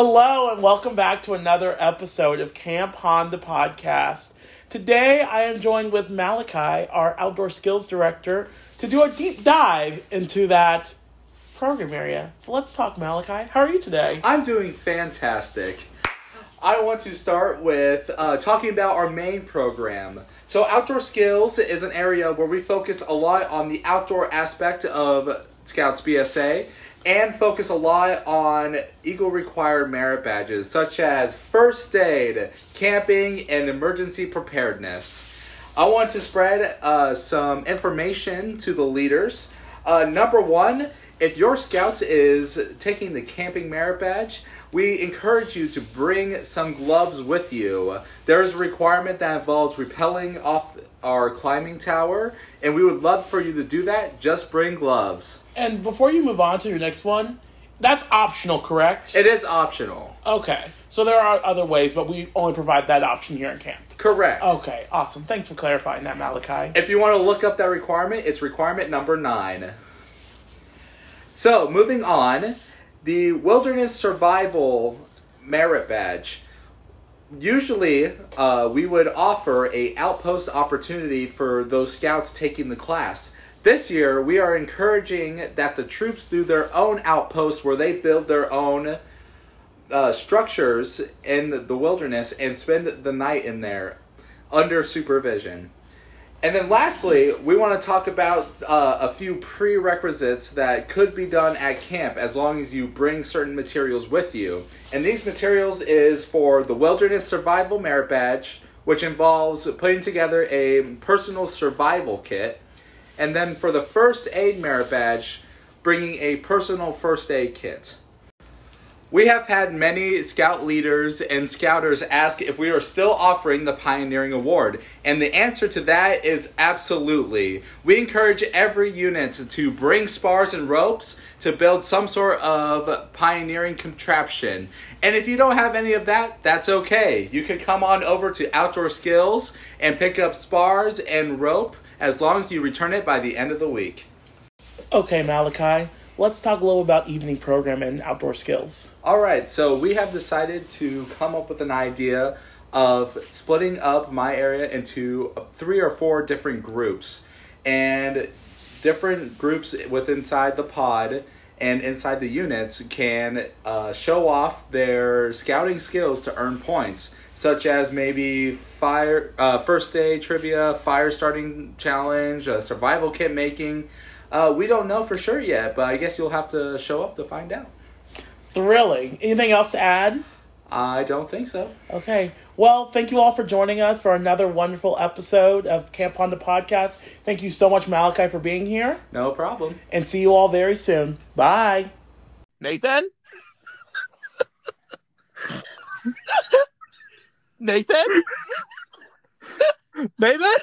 Hello, and welcome back to another episode of Camp Honda Podcast. Today, I am joined with Malachi, our outdoor skills director, to do a deep dive into that program area. So let's talk, Malachi. How are you today? I'm doing fantastic. I want to start with uh, talking about our main program. So, Outdoor Skills is an area where we focus a lot on the outdoor aspect of Scouts BSA and focus a lot on Eagle required merit badges such as first aid, camping, and emergency preparedness. I want to spread uh, some information to the leaders. Uh, number one, if your scout is taking the camping merit badge, we encourage you to bring some gloves with you. There is a requirement that involves rappelling off our climbing tower, and we would love for you to do that. Just bring gloves. And before you move on to your next one, that's optional, correct? It is optional. Okay. So there are other ways, but we only provide that option here in camp. Correct. Okay, awesome. Thanks for clarifying that, Malachi. If you want to look up that requirement, it's requirement number nine. So, moving on, the Wilderness Survival Merit Badge. Usually, uh, we would offer a outpost opportunity for those scouts taking the class. This year, we are encouraging that the troops do their own outpost where they build their own uh, structures in the wilderness and spend the night in there under supervision. And then lastly, we want to talk about uh, a few prerequisites that could be done at camp as long as you bring certain materials with you. And these materials is for the Wilderness Survival Merit Badge, which involves putting together a personal survival kit. And then for the First Aid Merit Badge, bringing a personal first aid kit. We have had many scout leaders and scouters ask if we are still offering the Pioneering Award, and the answer to that is absolutely. We encourage every unit to bring spars and ropes to build some sort of pioneering contraption. And if you don't have any of that, that's okay. You can come on over to Outdoor Skills and pick up spars and rope as long as you return it by the end of the week. Okay, Malachi. Let's talk a little about evening program and outdoor skills. All right, so we have decided to come up with an idea of splitting up my area into three or four different groups and different groups within inside the pod and inside the units can uh, show off their scouting skills to earn points such as maybe fire uh, first aid trivia fire starting challenge uh, survival kit making uh, we don't know for sure yet, but I guess you'll have to show up to find out. Thrilling. Anything else to add? I don't think so. Okay. Well, thank you all for joining us for another wonderful episode of Camp Honda Podcast. Thank you so much, Malachi, for being here. No problem. And see you all very soon. Bye. Nathan? Nathan? Nathan?